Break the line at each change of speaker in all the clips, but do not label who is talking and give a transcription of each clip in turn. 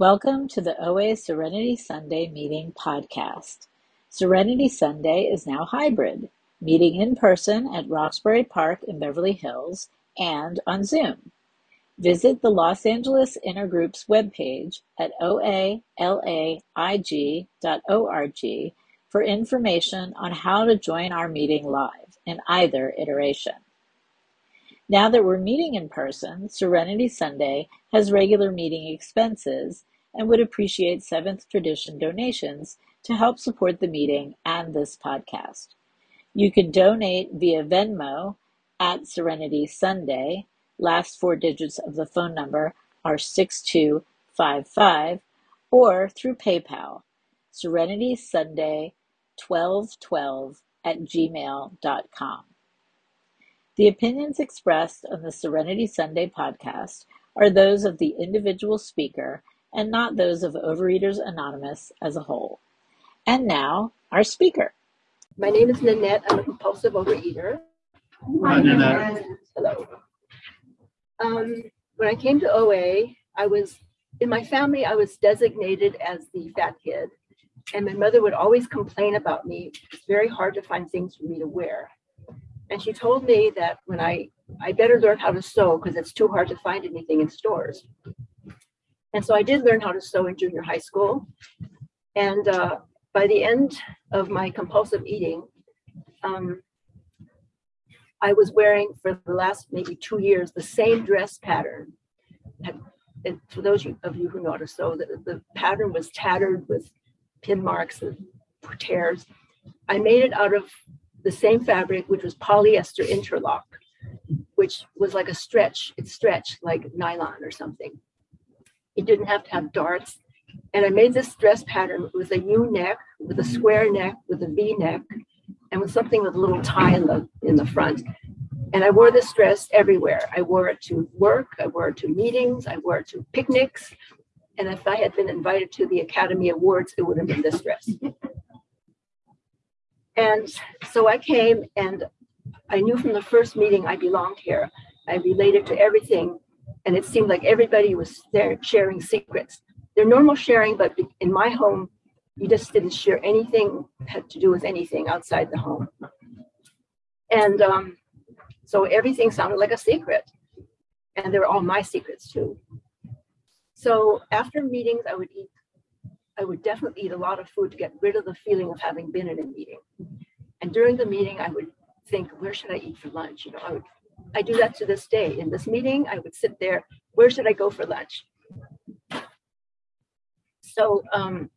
Welcome to the OA Serenity Sunday Meeting podcast. Serenity Sunday is now hybrid, meeting in person at Roxbury Park in Beverly Hills and on Zoom. Visit the Los Angeles Intergroup's webpage at oalaig.org for information on how to join our meeting live in either iteration. Now that we're meeting in person, Serenity Sunday has regular meeting expenses and would appreciate Seventh Tradition donations to help support the meeting and this podcast. You can donate via Venmo at Serenity Sunday. Last four digits of the phone number are 6255 or through PayPal, Serenity Sunday 1212 at gmail.com. The opinions expressed on the Serenity Sunday podcast are those of the individual speaker and not those of Overeaters Anonymous as a whole. And now, our speaker.
My name is Nanette. I'm a compulsive overeater.
Hi, Nanette.
Hello. Um, when I came to OA, I was in my family, I was designated as the fat kid. And my mother would always complain about me. It's very hard to find things for me to wear. And she told me that when I, I better learn how to sew because it's too hard to find anything in stores. And so I did learn how to sew in junior high school. And uh, by the end of my compulsive eating, um, I was wearing for the last maybe two years the same dress pattern. And for those of you who know how to sew, the, the pattern was tattered with pin marks and tears. I made it out of the same fabric, which was polyester interlock, which was like a stretch. It stretched like nylon or something. It didn't have to have darts. And I made this dress pattern with a U neck, with a square neck, with a V neck, and with something with a little tie in the in the front. And I wore this dress everywhere. I wore it to work, I wore it to meetings, I wore it to picnics. And if I had been invited to the Academy Awards, it would have been this dress. And so I came and I knew from the first meeting I belonged here. I related to everything. And it seemed like everybody was there sharing secrets. They're normal sharing, but in my home, you just didn't share anything had to do with anything outside the home. And um, so everything sounded like a secret. And they were all my secrets too. So after meetings, I would eat I would definitely eat a lot of food to get rid of the feeling of having been in a meeting. And during the meeting, I would think, where should I eat for lunch? You know, I would, I do that to this day. In this meeting, I would sit there, where should I go for lunch? So um,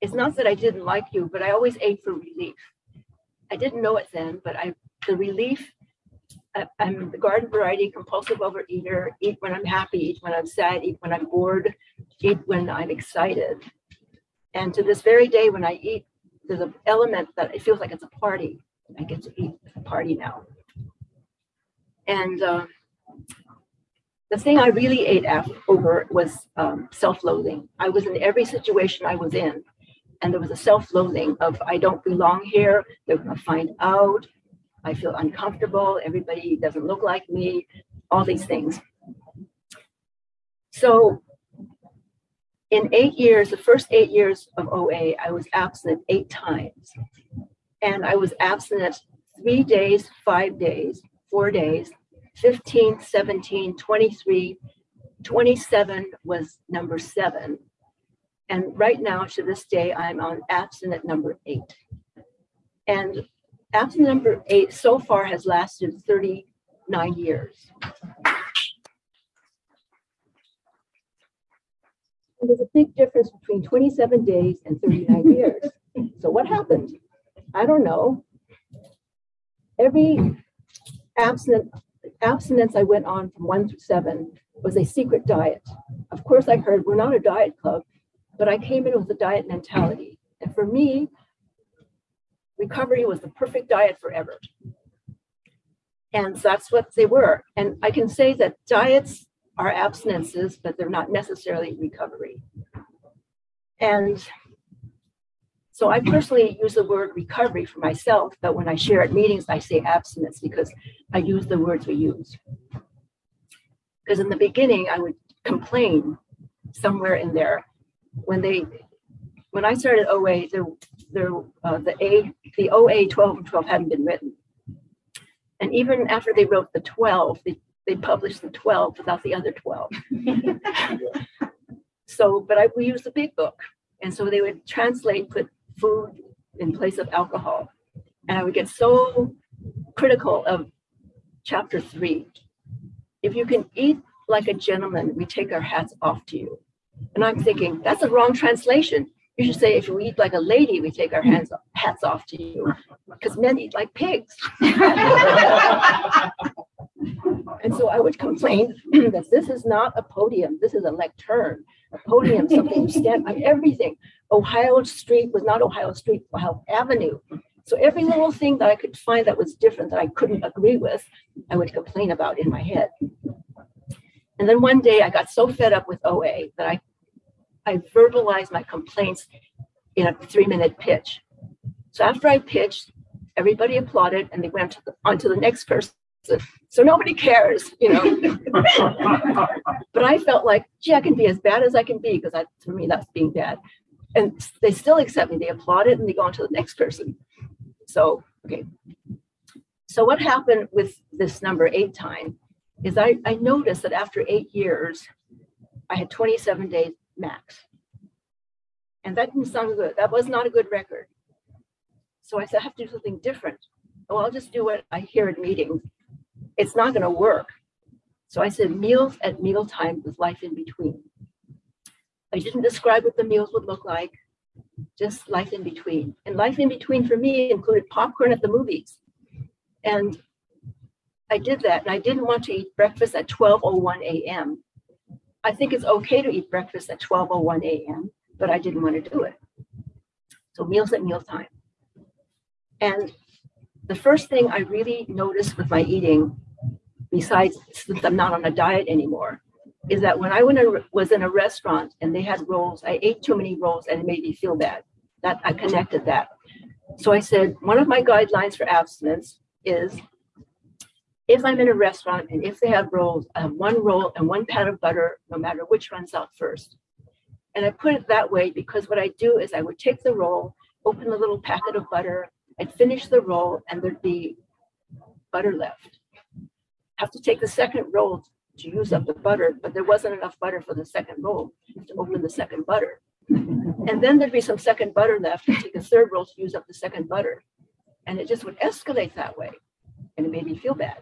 it's not that I didn't like you, but I always ate for relief. I didn't know it then, but I the relief. I, I'm the garden variety compulsive overeater. Eat when I'm happy, eat when I'm sad, eat when I'm bored, eat when I'm excited. And to this very day, when I eat, there's an element that it feels like it's a party. I get to eat a party now. And uh, the thing I really ate over was um, self-loathing. I was in every situation I was in, and there was a self-loathing of I don't belong here. They're going to find out. I feel uncomfortable. Everybody doesn't look like me. All these things. So in eight years, the first eight years of OA, I was absent eight times. And I was abstinent three days, five days, four days, 15, 17, 23, 27 was number seven. And right now, to this day, I'm on abstinent number eight. And abstinent number eight so far has lasted 39 years. There's a big difference between 27 days and 39 years. So what happened? I don't know. Every abstinence, abstinence I went on from one through seven was a secret diet. Of course, I heard we're not a diet club, but I came in with a diet mentality. And for me, recovery was the perfect diet forever. And that's what they were. And I can say that diets are abstinences, but they're not necessarily recovery. And so I personally use the word recovery for myself, but when I share at meetings, I say abstinence because I use the words we use. Because in the beginning, I would complain somewhere in there. When they, when I started OA, there, there, uh, the A, the OA 12 and 12 hadn't been written. And even after they wrote the 12, they, they published the 12 without the other 12. so, but I, we used the big book. And so they would translate, put food in place of alcohol. And I would get so critical of chapter three. If you can eat like a gentleman, we take our hats off to you. And I'm thinking, that's a wrong translation. You should say, if you eat like a lady, we take our hands hats off to you. Because men eat like pigs. and so I would complain that this is not a podium, this is a lectern. A podium, something you stand on everything. Ohio Street was not Ohio Street, Ohio Avenue. So every little thing that I could find that was different that I couldn't agree with, I would complain about in my head. And then one day I got so fed up with OA that I, I verbalized my complaints in a three minute pitch. So after I pitched, everybody applauded and they went the, on to the next person. So nobody cares, you know. but I felt like, gee, I can be as bad as I can be because to me that's being bad. And they still accept me. They applaud it and they go on to the next person. So, okay. So what happened with this number eight time is I, I noticed that after eight years, I had 27 days max. And that didn't sound good. That was not a good record. So I said, I have to do something different. Oh, I'll just do what I hear at meetings. It's not going to work. So I said, meals at mealtime with life in between. I didn't describe what the meals would look like just life in between. And life in between for me included popcorn at the movies. And I did that. And I didn't want to eat breakfast at 12.01 a.m. I think it's okay to eat breakfast at 12.01 a.m., but I didn't want to do it. So meals at mealtime. And the first thing I really noticed with my eating, besides since I'm not on a diet anymore, is that when I went a, was in a restaurant and they had rolls, I ate too many rolls and it made me feel bad. That I connected that. So I said, one of my guidelines for abstinence is if I'm in a restaurant and if they have rolls, I have one roll and one pat of butter, no matter which runs out first. And I put it that way because what I do is I would take the roll, open the little packet of butter, I'd finish the roll, and there'd be butter left. Have to take the second roll to use up the butter, but there wasn't enough butter for the second roll to open the second butter. And then there'd be some second butter left to take a third roll to use up the second butter. And it just would escalate that way. And it made me feel bad.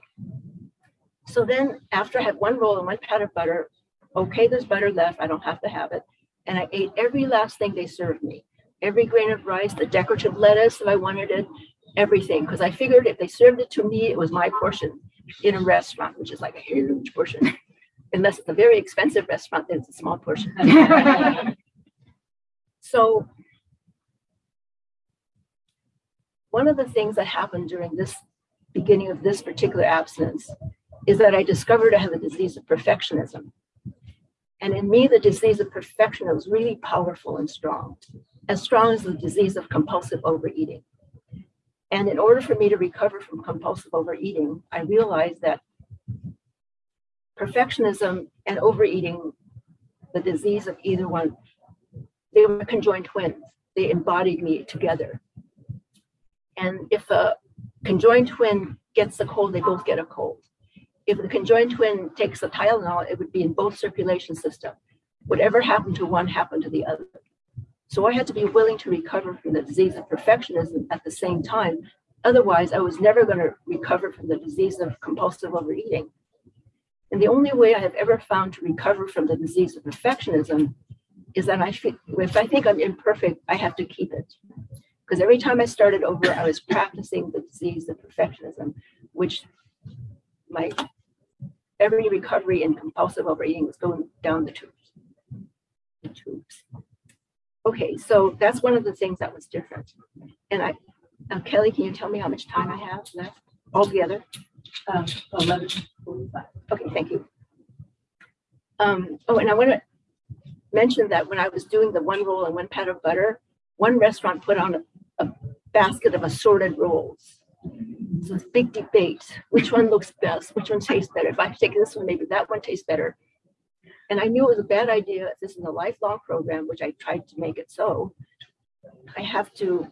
So then after I had one roll and one pat of butter, okay, there's butter left. I don't have to have it. And I ate every last thing they served me. Every grain of rice, the decorative lettuce if I wanted it, everything. Because I figured if they served it to me, it was my portion in a restaurant, which is like a huge portion. Unless it's a very expensive restaurant, then it's a small portion. so one of the things that happened during this beginning of this particular abstinence is that I discovered I have a disease of perfectionism. And in me, the disease of perfection was really powerful and strong, as strong as the disease of compulsive overeating. And in order for me to recover from compulsive overeating, I realized that perfectionism and overeating, the disease of either one, they were conjoined twins. They embodied me together. And if a conjoined twin gets a cold, they both get a cold. If the conjoined twin takes a Tylenol, it would be in both circulation systems. Whatever happened to one happened to the other. So I had to be willing to recover from the disease of perfectionism at the same time. Otherwise, I was never going to recover from the disease of compulsive overeating. And the only way I have ever found to recover from the disease of perfectionism is that I if I think I'm imperfect, I have to keep it. Because every time I started over, I was practicing the disease of perfectionism, which my every recovery in compulsive overeating was going down the tubes. The tubes. Okay, so that's one of the things that was different. And I, Kelly, can you tell me how much time I have left altogether?
Um, eleven forty-five.
Okay, thank you. Um, oh, and I want to mention that when I was doing the one roll and one pat of butter, one restaurant put on a, a basket of assorted rolls. So it's big debate. Which one looks best? Which one tastes better? If I take this one, maybe that one tastes better. And I knew it was a bad idea. If this is a lifelong program, which I tried to make it so, I have to,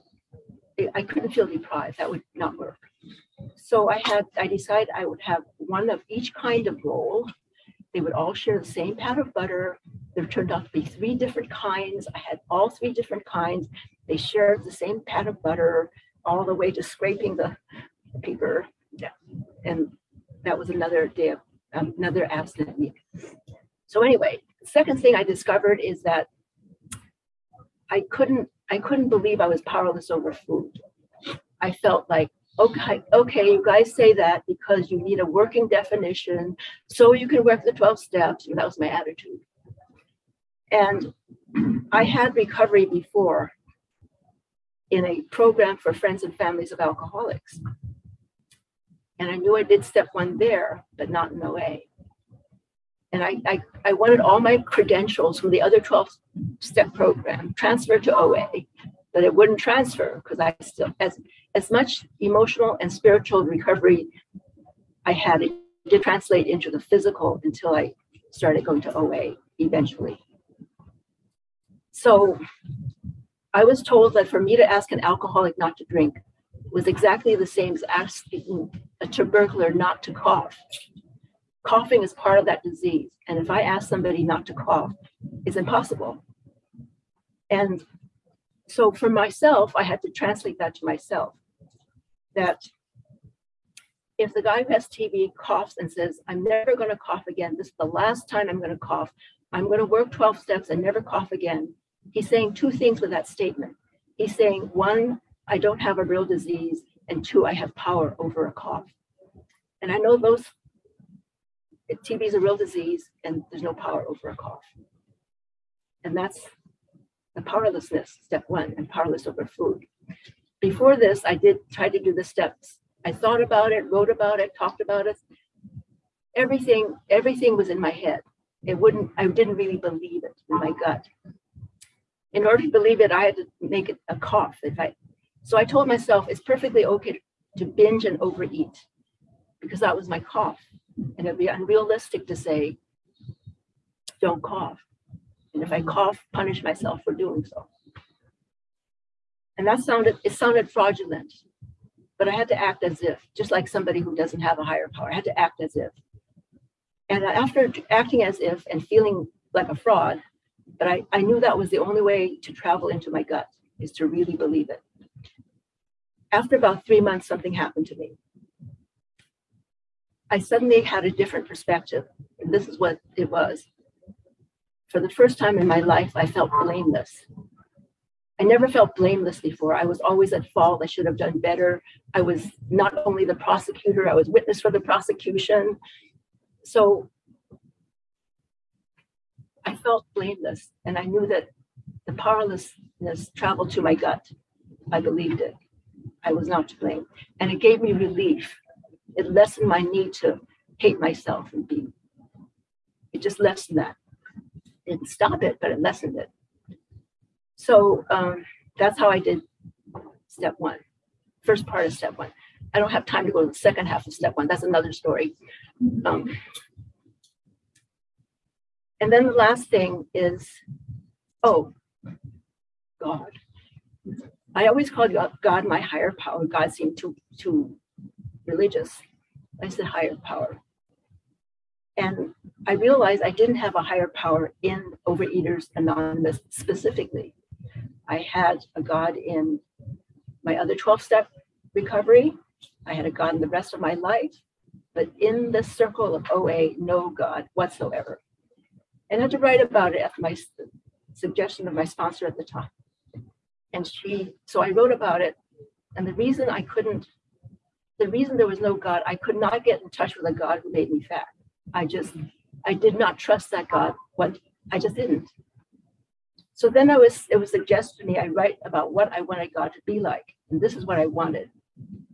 I- couldn't feel deprived. That would not work. So I had, I decided I would have one of each kind of roll. They would all share the same pat of butter. There turned out to be three different kinds. I had all three different kinds. They shared the same pat of butter all the way to scraping the paper. Yeah. And that was another day of, um, another abstinent week. So anyway, the second thing I discovered is that I couldn't, I couldn't believe I was powerless over food. I felt like, okay, okay, you guys say that because you need a working definition, so you can work the 12 steps. That was my attitude. And I had recovery before in a program for friends and families of alcoholics. And I knew I did step one there, but not in OA. And I, I, I wanted all my credentials from the other 12 step program transferred to OA, but it wouldn't transfer because I still, as, as much emotional and spiritual recovery I had, it did translate into the physical until I started going to OA eventually. So I was told that for me to ask an alcoholic not to drink was exactly the same as asking a tubercular not to cough. Coughing is part of that disease. And if I ask somebody not to cough, it's impossible. And so for myself, I had to translate that to myself that if the guy who has TB coughs and says, I'm never going to cough again, this is the last time I'm going to cough, I'm going to work 12 steps and never cough again, he's saying two things with that statement. He's saying, one, I don't have a real disease, and two, I have power over a cough. And I know those, TB is a real disease, and there's no power over a cough. And that's the powerlessness, step one, and powerless over food. Before this, I did try to do the steps. I thought about it, wrote about it, talked about it. Everything, everything was in my head. It wouldn't, I didn't really believe it in my gut. In order to believe it, I had to make it a cough. If I, so I told myself it's perfectly okay to binge and overeat because that was my cough. And it'd be unrealistic to say, don't cough. And if I cough, punish myself for doing so. And that sounded, it sounded fraudulent, but I had to act as if, just like somebody who doesn't have a higher power, I had to act as if. And after acting as if and feeling like a fraud, but I, I knew that was the only way to travel into my gut is to really believe it. After about three months, something happened to me. I suddenly had a different perspective. And this is what it was. For the first time in my life, I felt blameless. I never felt blameless before. I was always at fault. I should have done better. I was not only the prosecutor, I was witness for the prosecution. So I felt blameless and I knew that the powerlessness traveled to my gut. I believed it. I was not to blame. And it gave me relief. It lessened my need to hate myself and be. It just lessened that. It didn't stop it, but it lessened it. So um, that's how I did step one, first part of step one. I don't have time to go to the second half of step one. That's another story. Um, and then the last thing is, oh, God. I always called God my higher power. God seemed too too religious. I said higher power. And I realized I didn't have a higher power in Overeaters Anonymous specifically. I had a God in my other 12 step recovery. I had a God in the rest of my life. But in the circle of OA, no God whatsoever. And I had to write about it at my suggestion of my sponsor at the time. And she, so I wrote about it. And the reason I couldn't, the reason there was no God, I could not get in touch with a God who made me fat. I just, I did not trust that God. What I just didn't. So then I was, it was suggested to me, I write about what I wanted God to be like. And this is what I wanted.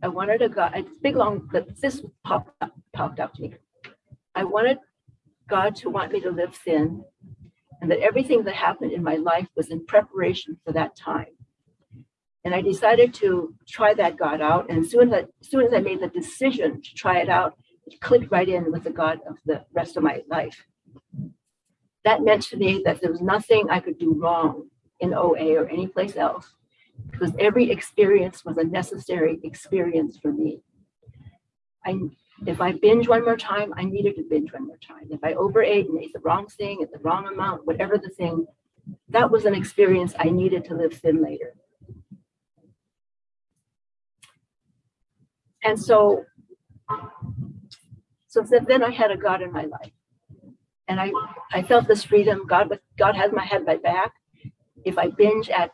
I wanted a God, it's big long, this popped up, popped up to me. I wanted God to want me to live thin and that everything that happened in my life was in preparation for that time. And I decided to try that God out. And as soon as soon as I made the decision to try it out, it clicked right in with the God of the rest of my life. that meant to me that there was nothing I could do wrong in OA or any place else because every experience was a necessary experience for me. I, if I binge one more time, I needed to binge one more time. If I overate and ate the wrong thing at the wrong amount, whatever the thing, that was an experience I needed to live thin later. And so, so then I had a God in my life. And I, I felt this freedom. God, God had my head my back. If I binge at,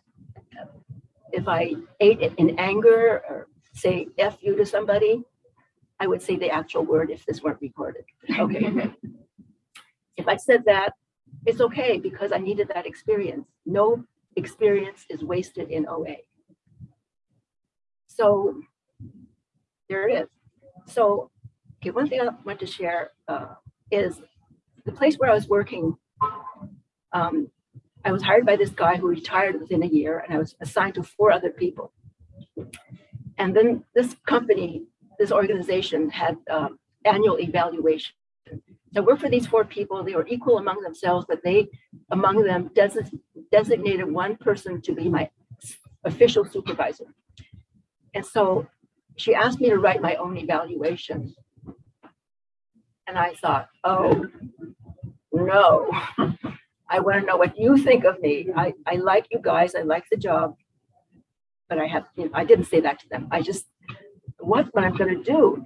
if I ate it in anger or say F you to somebody, I would say the actual word if this weren't recorded. Okay. if I said that, it's okay because I needed that experience. No experience is wasted in OA. So there it is. So, okay, one thing I want to share uh, is the place where I was working. Um, I was hired by this guy who retired within a year, and I was assigned to four other people. And then this company, this organization had um, annual evaluation. So I worked for these four people. They were equal among themselves, but they, among them, desi- designated one person to be my official supervisor. And so she asked me to write my own evaluation. And I thought, oh, no. I want to know what you think of me. I, I like you guys. I like the job. But I have, you know, I didn't say that to them. I just, what, what I'm going to do?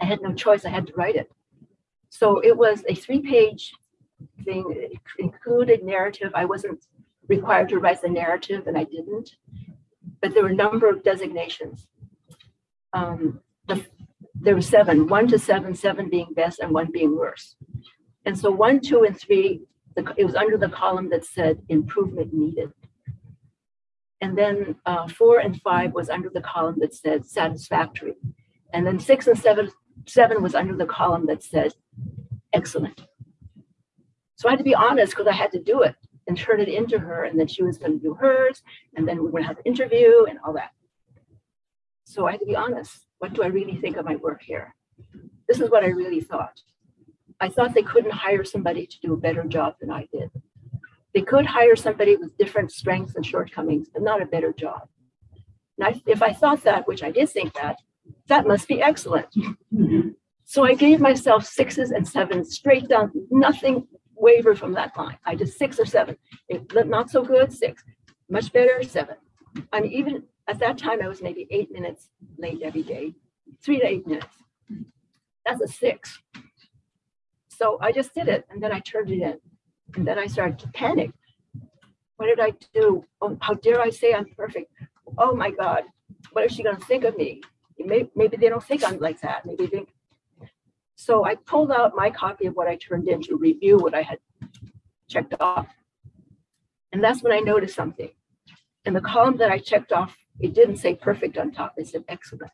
I had no choice. I had to write it. So it was a three page thing, it included narrative. I wasn't required to write the narrative and I didn't. But there were a number of designations um, the, there were seven, one to seven, seven being best and one being worse. And so one, two, and three, the, it was under the column that said improvement needed. And then uh, four and five was under the column that said satisfactory. And then six and seven, seven was under the column that said excellent. So I had to be honest because I had to do it and turn it into her. And then she was going to do hers. And then we were going to have an interview and all that. So I had to be honest. What do I really think of my work here? This is what I really thought. I thought they couldn't hire somebody to do a better job than I did. They could hire somebody with different strengths and shortcomings, but not a better job. And I, if I thought that, which I did think that, that must be excellent. so I gave myself sixes and sevens straight down, nothing wavered from that line. I did six or seven. If not so good, six. Much better, seven. I'm even at that time, I was maybe eight minutes late every day, three to eight minutes. That's a six. So I just did it and then I turned it in. And then I started to panic. What did I do? Oh, how dare I say I'm perfect? Oh my God, what is she going to think of me? Maybe, maybe they don't think I'm like that. Maybe they think. So I pulled out my copy of what I turned in to review what I had checked off. And that's when I noticed something. In the column that I checked off it didn't say perfect on top, it said excellent.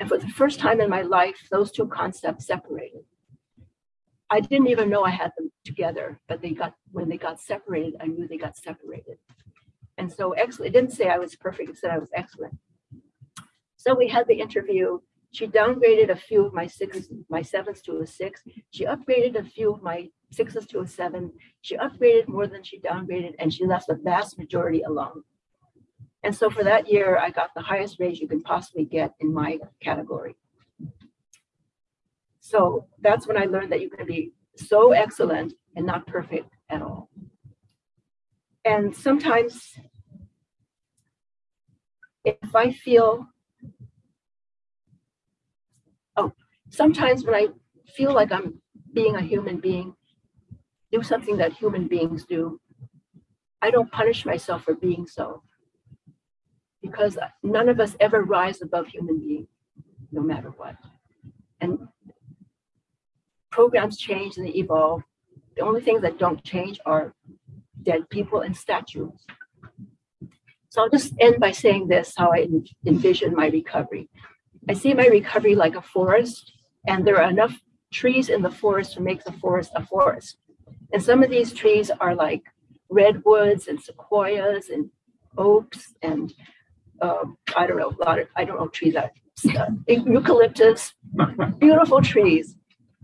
And for the first time in my life, those two concepts separated. I didn't even know I had them together, but they got when they got separated, I knew they got separated. And so excellent, it didn't say I was perfect, it said I was excellent. So we had the interview. She downgraded a few of my sixes, my sevens to a six. She upgraded a few of my sixes to a seven. She upgraded more than she downgraded, and she left the vast majority alone. And so for that year, I got the highest raise you can possibly get in my category. So that's when I learned that you can be so excellent and not perfect at all. And sometimes if I feel, oh, sometimes when I feel like I'm being a human being, do something that human beings do, I don't punish myself for being so because none of us ever rise above human being, no matter what. And programs change and they evolve. The only things that don't change are dead people and statues. So I'll just end by saying this, how I envision my recovery. I see my recovery like a forest, and there are enough trees in the forest to make the forest a forest. And some of these trees are like redwoods and sequoias and oaks and uh, I don't know, a lot of, I don't know trees, uh, eucalyptus, beautiful trees.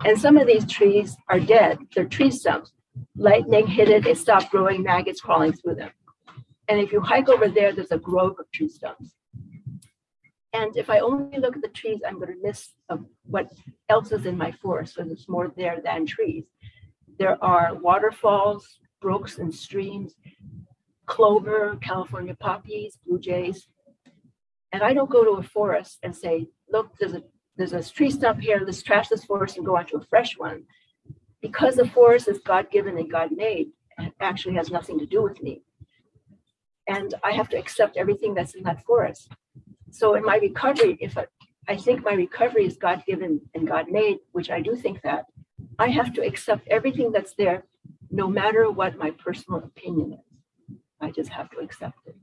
And some of these trees are dead, they're tree stumps. lightning hit it, it stopped growing, maggots crawling through them. And if you hike over there, there's a grove of tree stumps. And if I only look at the trees, I'm going to miss of what else is in my forest, so there's more there than trees. There are waterfalls, brooks and streams, clover, California poppies, blue jays. And I don't go to a forest and say, look, there's a, there's a tree stump here, let's trash this forest and go onto a fresh one. Because the forest is God-given and God-made, it actually has nothing to do with me. And I have to accept everything that's in that forest. So in my recovery, if I, I think my recovery is God-given and God-made, which I do think that, I have to accept everything that's there, no matter what my personal opinion is. I just have to accept it.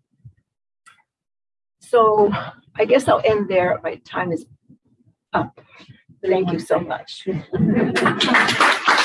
So I guess I'll end there. My time is up. Thank you so much.